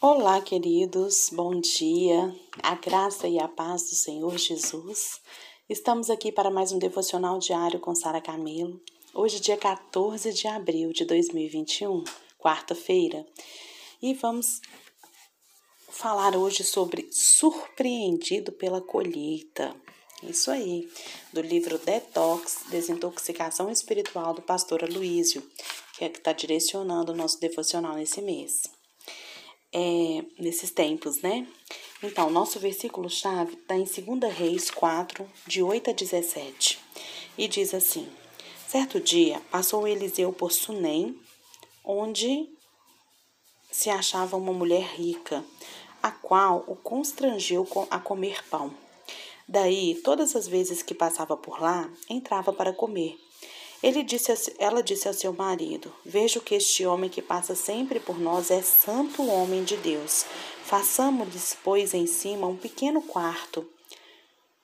Olá, queridos, bom dia, a graça e a paz do Senhor Jesus. Estamos aqui para mais um devocional diário com Sara Camilo. Hoje, dia 14 de abril de 2021, quarta-feira, e vamos falar hoje sobre surpreendido pela colheita. Isso aí, do livro Detox, Desintoxicação Espiritual do pastor Aloísio, que é que está direcionando o nosso devocional nesse mês é, nesses tempos, né? Então, nosso versículo-chave está em 2 Reis 4, de 8 a 17, e diz assim: Certo dia passou Eliseu por Sunem, onde se achava uma mulher rica, a qual o constrangeu a comer pão. Daí, todas as vezes que passava por lá, entrava para comer. Ele disse, ela disse ao seu marido: Vejo que este homem que passa sempre por nós é santo homem de Deus. Façamos-lhes, pois, em cima um pequeno quarto,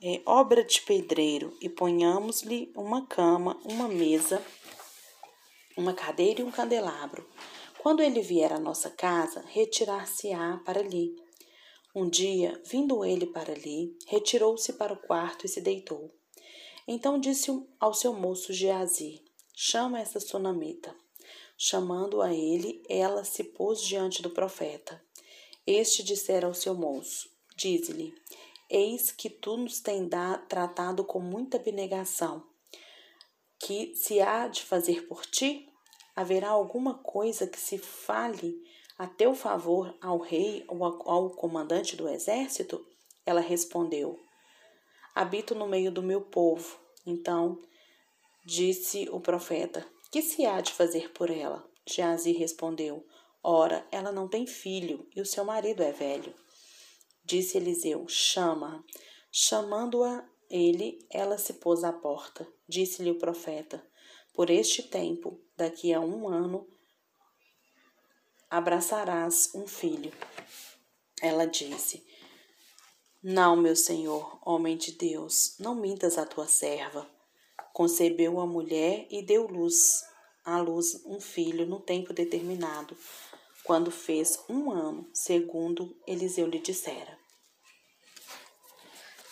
é, obra de pedreiro, e ponhamos-lhe uma cama, uma mesa, uma cadeira e um candelabro. Quando ele vier à nossa casa, retirar-se-á para ali. Um dia, vindo ele para ali, retirou-se para o quarto e se deitou. Então disse ao seu moço Geazi: Chama essa sunamita. Chamando a ele, ela se pôs diante do profeta. Este dissera ao seu moço: Dize-lhe: Eis que tu nos tem tratado com muita abnegação. Que se há de fazer por ti? Haverá alguma coisa que se fale a teu favor ao rei ou ao comandante do exército? Ela respondeu: Habito no meio do meu povo. Então disse o profeta: Que se há de fazer por ela? Geazi respondeu: Ora, ela não tem filho e o seu marido é velho. Disse Eliseu: Chama. Chamando-a ele, ela se pôs à porta. Disse-lhe o profeta: Por este tempo, daqui a um ano, abraçarás um filho. Ela disse: não, meu senhor, homem de Deus, não mintas a tua serva. Concebeu a mulher e deu luz, à luz um filho no tempo determinado, quando fez um ano, segundo Eliseu lhe dissera.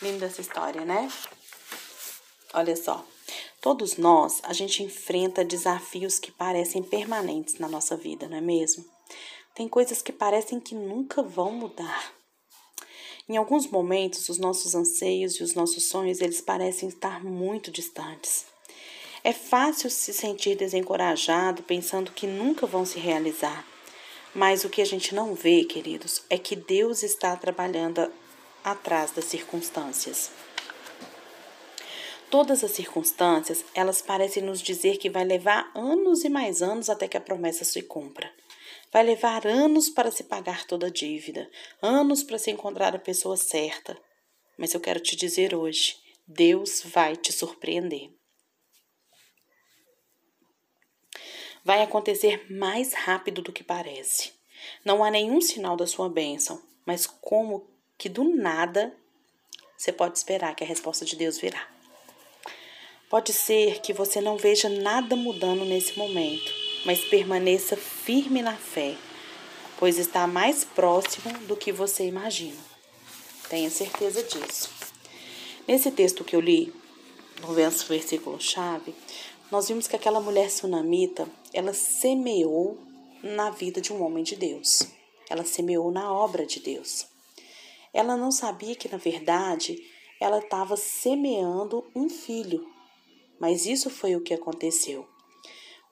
Linda essa história, né? Olha só, todos nós, a gente enfrenta desafios que parecem permanentes na nossa vida, não é mesmo? Tem coisas que parecem que nunca vão mudar. Em alguns momentos, os nossos anseios e os nossos sonhos, eles parecem estar muito distantes. É fácil se sentir desencorajado pensando que nunca vão se realizar. Mas o que a gente não vê, queridos, é que Deus está trabalhando atrás das circunstâncias. Todas as circunstâncias, elas parecem nos dizer que vai levar anos e mais anos até que a promessa se cumpra. Vai levar anos para se pagar toda a dívida, anos para se encontrar a pessoa certa. Mas eu quero te dizer hoje: Deus vai te surpreender. Vai acontecer mais rápido do que parece. Não há nenhum sinal da sua bênção, mas como que do nada você pode esperar que a resposta de Deus virá. Pode ser que você não veja nada mudando nesse momento, mas permaneça firme na fé, pois está mais próximo do que você imagina. Tenha certeza disso. Nesse texto que eu li, no versículo-chave, nós vimos que aquela mulher sunamita, ela semeou na vida de um homem de Deus. Ela semeou na obra de Deus. Ela não sabia que, na verdade, ela estava semeando um filho. Mas isso foi o que aconteceu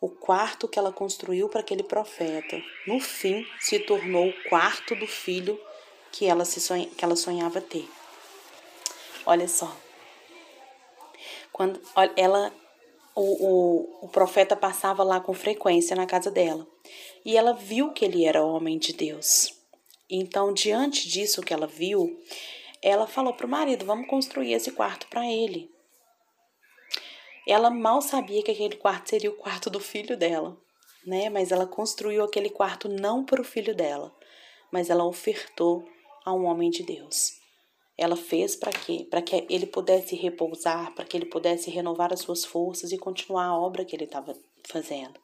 o quarto que ela construiu para aquele profeta. No fim, se tornou o quarto do filho que ela, se sonha, que ela sonhava ter. Olha só. Quando ela o, o, o profeta passava lá com frequência na casa dela. E ela viu que ele era homem de Deus. Então, diante disso que ela viu, ela falou para o marido: Vamos construir esse quarto para ele. Ela mal sabia que aquele quarto seria o quarto do filho dela, né? Mas ela construiu aquele quarto não para o filho dela, mas ela ofertou a um homem de Deus. Ela fez para quê? Para que ele pudesse repousar, para que ele pudesse renovar as suas forças e continuar a obra que ele estava fazendo.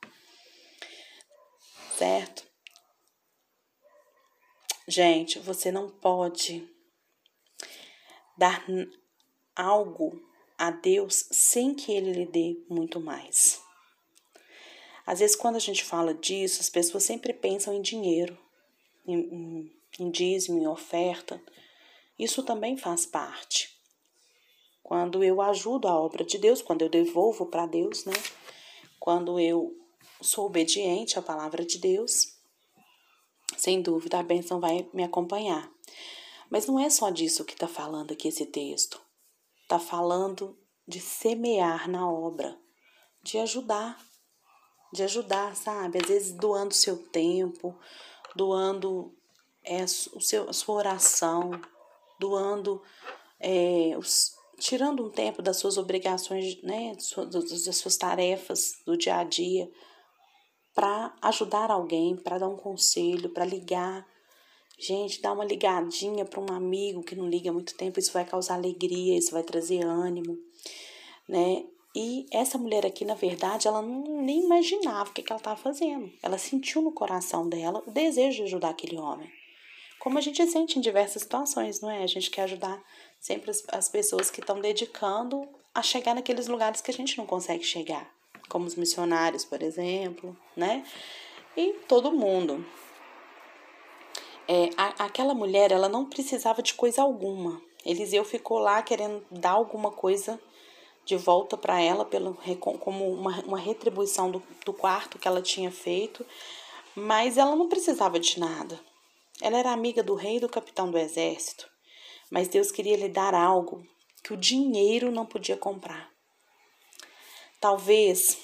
Certo? Gente, você não pode dar algo a Deus sem que Ele lhe dê muito mais. Às vezes, quando a gente fala disso, as pessoas sempre pensam em dinheiro, em, em, em dízimo, em oferta. Isso também faz parte. Quando eu ajudo a obra de Deus, quando eu devolvo para Deus, né? Quando eu sou obediente à palavra de Deus, sem dúvida a bênção vai me acompanhar. Mas não é só disso que está falando aqui esse texto. Está falando de semear na obra, de ajudar, de ajudar, sabe? Às vezes doando seu tempo, doando é, o seu, a sua oração, doando, é, os, tirando um tempo das suas obrigações, né, das suas tarefas do dia a dia, para ajudar alguém, para dar um conselho, para ligar Gente, dá uma ligadinha para um amigo que não liga há muito tempo, isso vai causar alegria, isso vai trazer ânimo, né? E essa mulher aqui, na verdade, ela não, nem imaginava o que, que ela estava fazendo. Ela sentiu no coração dela o desejo de ajudar aquele homem. Como a gente sente em diversas situações, não é? A gente quer ajudar sempre as, as pessoas que estão dedicando a chegar naqueles lugares que a gente não consegue chegar, como os missionários, por exemplo, né? E todo mundo é, a, aquela mulher ela não precisava de coisa alguma. Eliseu ficou lá querendo dar alguma coisa de volta para ela pelo, como uma, uma retribuição do, do quarto que ela tinha feito, mas ela não precisava de nada. Ela era amiga do rei e do capitão do exército, mas Deus queria lhe dar algo que o dinheiro não podia comprar. Talvez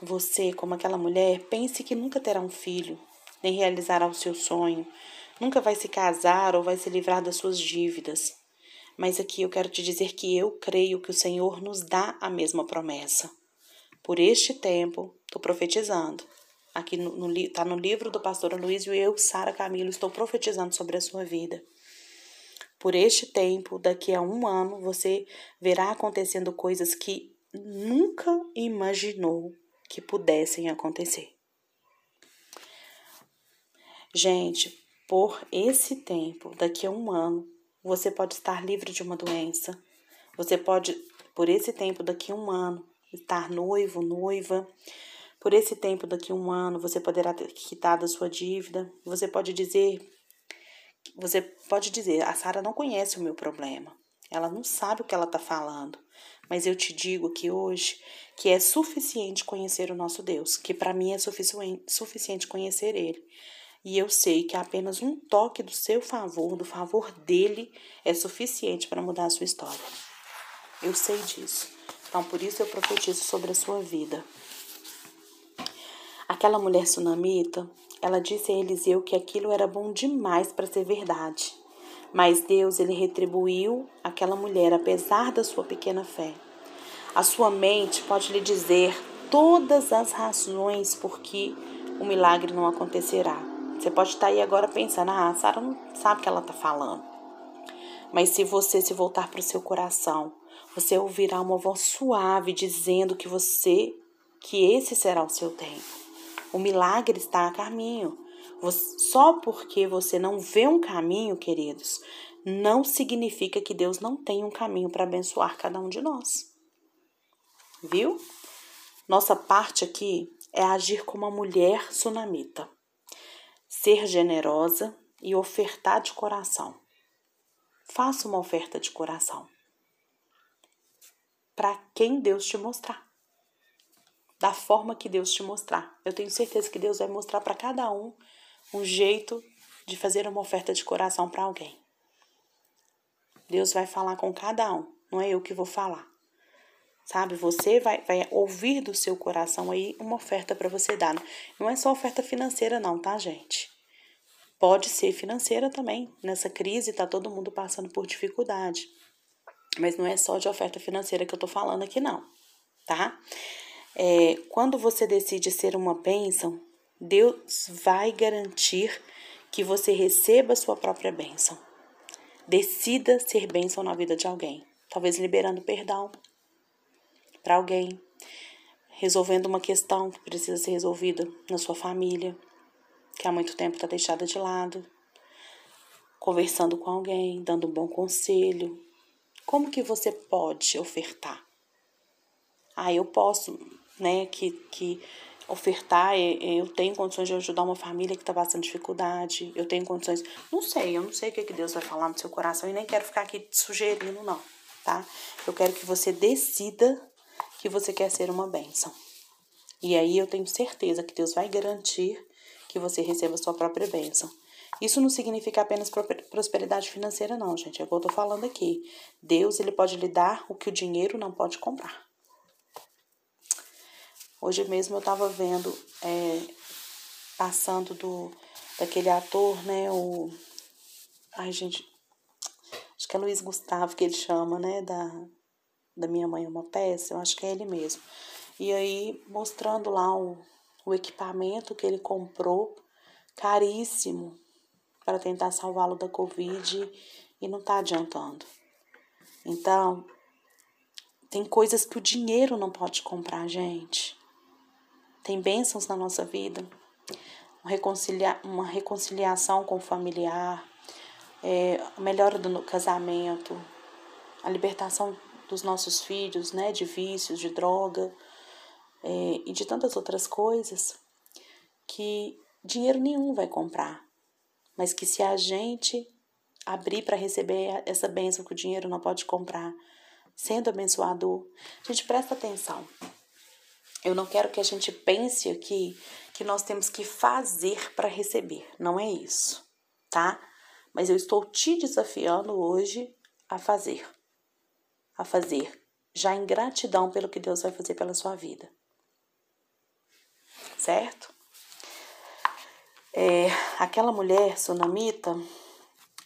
você, como aquela mulher, pense que nunca terá um filho, nem realizará o seu sonho, nunca vai se casar ou vai se livrar das suas dívidas. Mas aqui eu quero te dizer que eu creio que o Senhor nos dá a mesma promessa. Por este tempo, estou profetizando. Aqui está no, no, tá no livro do pastor Luiz e eu, Sara Camilo, estou profetizando sobre a sua vida. Por este tempo, daqui a um ano, você verá acontecendo coisas que nunca imaginou que pudessem acontecer. Gente, por esse tempo, daqui a um ano, você pode estar livre de uma doença. Você pode, por esse tempo, daqui a um ano, estar noivo, noiva. Por esse tempo, daqui a um ano, você poderá ter quitado a sua dívida. Você pode dizer, você pode dizer, a Sara não conhece o meu problema. Ela não sabe o que ela está falando. Mas eu te digo que hoje que é suficiente conhecer o nosso Deus, que para mim é suficiente conhecer Ele. E eu sei que apenas um toque do seu favor, do favor dele, é suficiente para mudar a sua história. Eu sei disso. Então, por isso eu profetizo sobre a sua vida. Aquela mulher sunamita, ela disse a Eliseu que aquilo era bom demais para ser verdade. Mas Deus, ele retribuiu aquela mulher apesar da sua pequena fé. A sua mente pode lhe dizer todas as razões por que o milagre não acontecerá. Você pode estar aí agora pensando, ah, a Sara não sabe o que ela está falando. Mas se você se voltar para o seu coração, você ouvirá uma voz suave dizendo que você, que esse será o seu tempo. O milagre está a caminho. Só porque você não vê um caminho, queridos, não significa que Deus não tem um caminho para abençoar cada um de nós. Viu? Nossa parte aqui é agir como a mulher sunamita ser generosa e ofertar de coração. Faça uma oferta de coração. Para quem Deus te mostrar. Da forma que Deus te mostrar. Eu tenho certeza que Deus vai mostrar para cada um um jeito de fazer uma oferta de coração para alguém. Deus vai falar com cada um, não é eu que vou falar. Sabe, você vai, vai ouvir do seu coração aí uma oferta para você dar. Não é só oferta financeira, não, tá, gente? Pode ser financeira também. Nessa crise está todo mundo passando por dificuldade. Mas não é só de oferta financeira que eu tô falando aqui, não, tá? É, quando você decide ser uma bênção, Deus vai garantir que você receba a sua própria bênção. Decida ser bênção na vida de alguém. Talvez liberando perdão, para alguém, resolvendo uma questão que precisa ser resolvida na sua família, que há muito tempo está deixada de lado. conversando com alguém, dando um bom conselho. Como que você pode ofertar? Ah, eu posso, né, que, que ofertar, é, é, eu tenho condições de ajudar uma família que está passando dificuldade, eu tenho condições. Não sei, eu não sei o que, que Deus vai falar no seu coração e nem quero ficar aqui sugerindo, não, tá? Eu quero que você decida que você quer ser uma bênção. E aí eu tenho certeza que Deus vai garantir que você receba a sua própria bênção. Isso não significa apenas prosperidade financeira, não, gente. É o que eu tô falando aqui. Deus, ele pode lhe dar o que o dinheiro não pode comprar. Hoje mesmo eu estava vendo, é, passando do daquele ator, né? O. Ai, gente. Acho que é Luiz Gustavo que ele chama, né? Da, da Minha Mãe é uma Peça. Eu acho que é ele mesmo. E aí, mostrando lá o, o equipamento que ele comprou, caríssimo, para tentar salvá-lo da Covid e não está adiantando. Então, tem coisas que o dinheiro não pode comprar, gente tem bênçãos na nossa vida, reconcilia uma reconciliação com o familiar, é, a melhora do casamento, a libertação dos nossos filhos, né, de vícios, de droga é, e de tantas outras coisas que dinheiro nenhum vai comprar, mas que se a gente abrir para receber essa bênção que o dinheiro não pode comprar, sendo abençoador, a gente presta atenção. Eu não quero que a gente pense aqui que nós temos que fazer para receber. Não é isso, tá? Mas eu estou te desafiando hoje a fazer. A fazer, já em gratidão pelo que Deus vai fazer pela sua vida. Certo? É, aquela mulher sunamita,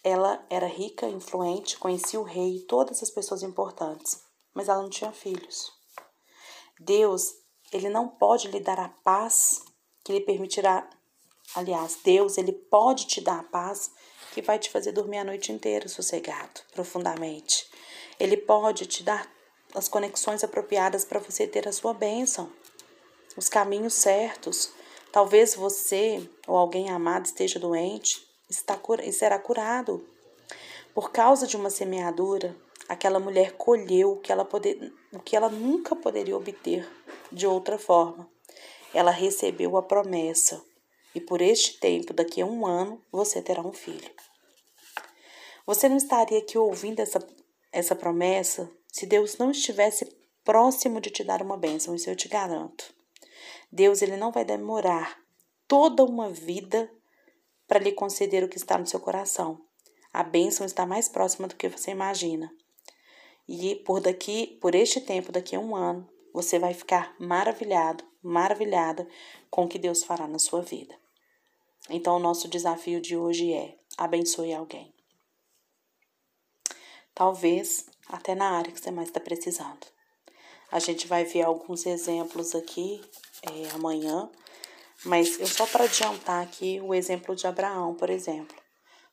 ela era rica, influente, conhecia o rei e todas as pessoas importantes, mas ela não tinha filhos. Deus ele não pode lhe dar a paz que lhe permitirá. Aliás, Deus, ele pode te dar a paz que vai te fazer dormir a noite inteira sossegado, profundamente. Ele pode te dar as conexões apropriadas para você ter a sua bênção, os caminhos certos. Talvez você ou alguém amado esteja doente está, e será curado. Por causa de uma semeadura, aquela mulher colheu o que ela, poder, o que ela nunca poderia obter de outra forma. Ela recebeu a promessa, e por este tempo, daqui a um ano, você terá um filho. Você não estaria aqui ouvindo essa, essa promessa se Deus não estivesse próximo de te dar uma bênção, isso eu te garanto. Deus ele não vai demorar toda uma vida para lhe conceder o que está no seu coração. A bênção está mais próxima do que você imagina. E por daqui, por este tempo, daqui a um ano, você vai ficar maravilhado, maravilhada com o que Deus fará na sua vida. Então, o nosso desafio de hoje é abençoe alguém. Talvez até na área que você mais está precisando. A gente vai ver alguns exemplos aqui é, amanhã, mas eu só para adiantar aqui o exemplo de Abraão, por exemplo.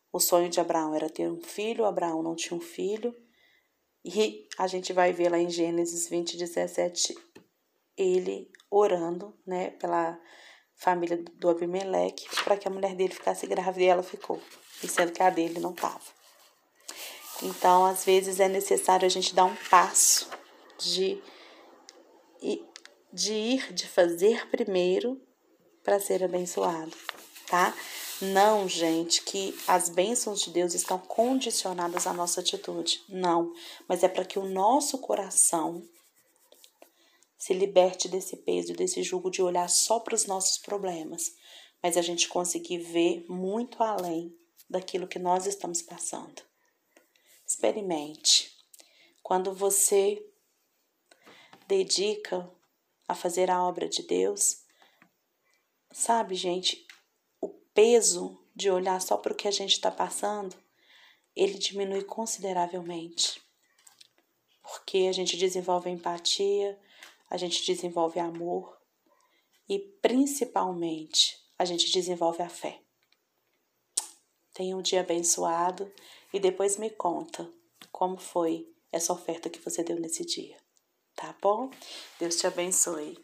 O sonho de Abraão era ter um filho, Abraão não tinha um filho, e a gente vai ver lá em Gênesis 20, 17, ele orando, né, pela família do Abimeleque, para que a mulher dele ficasse grávida e ela ficou, e sendo que a dele não estava. Então, às vezes é necessário a gente dar um passo de, de ir, de fazer primeiro para ser abençoado, tá? Não, gente, que as bênçãos de Deus estão condicionadas à nossa atitude. Não, mas é para que o nosso coração se liberte desse peso, desse jugo de olhar só para os nossos problemas, mas a gente conseguir ver muito além daquilo que nós estamos passando. Experimente. Quando você dedica a fazer a obra de Deus, sabe, gente, peso de olhar só para o que a gente está passando, ele diminui consideravelmente. Porque a gente desenvolve empatia, a gente desenvolve amor e principalmente a gente desenvolve a fé. Tenha um dia abençoado e depois me conta como foi essa oferta que você deu nesse dia. Tá bom? Deus te abençoe.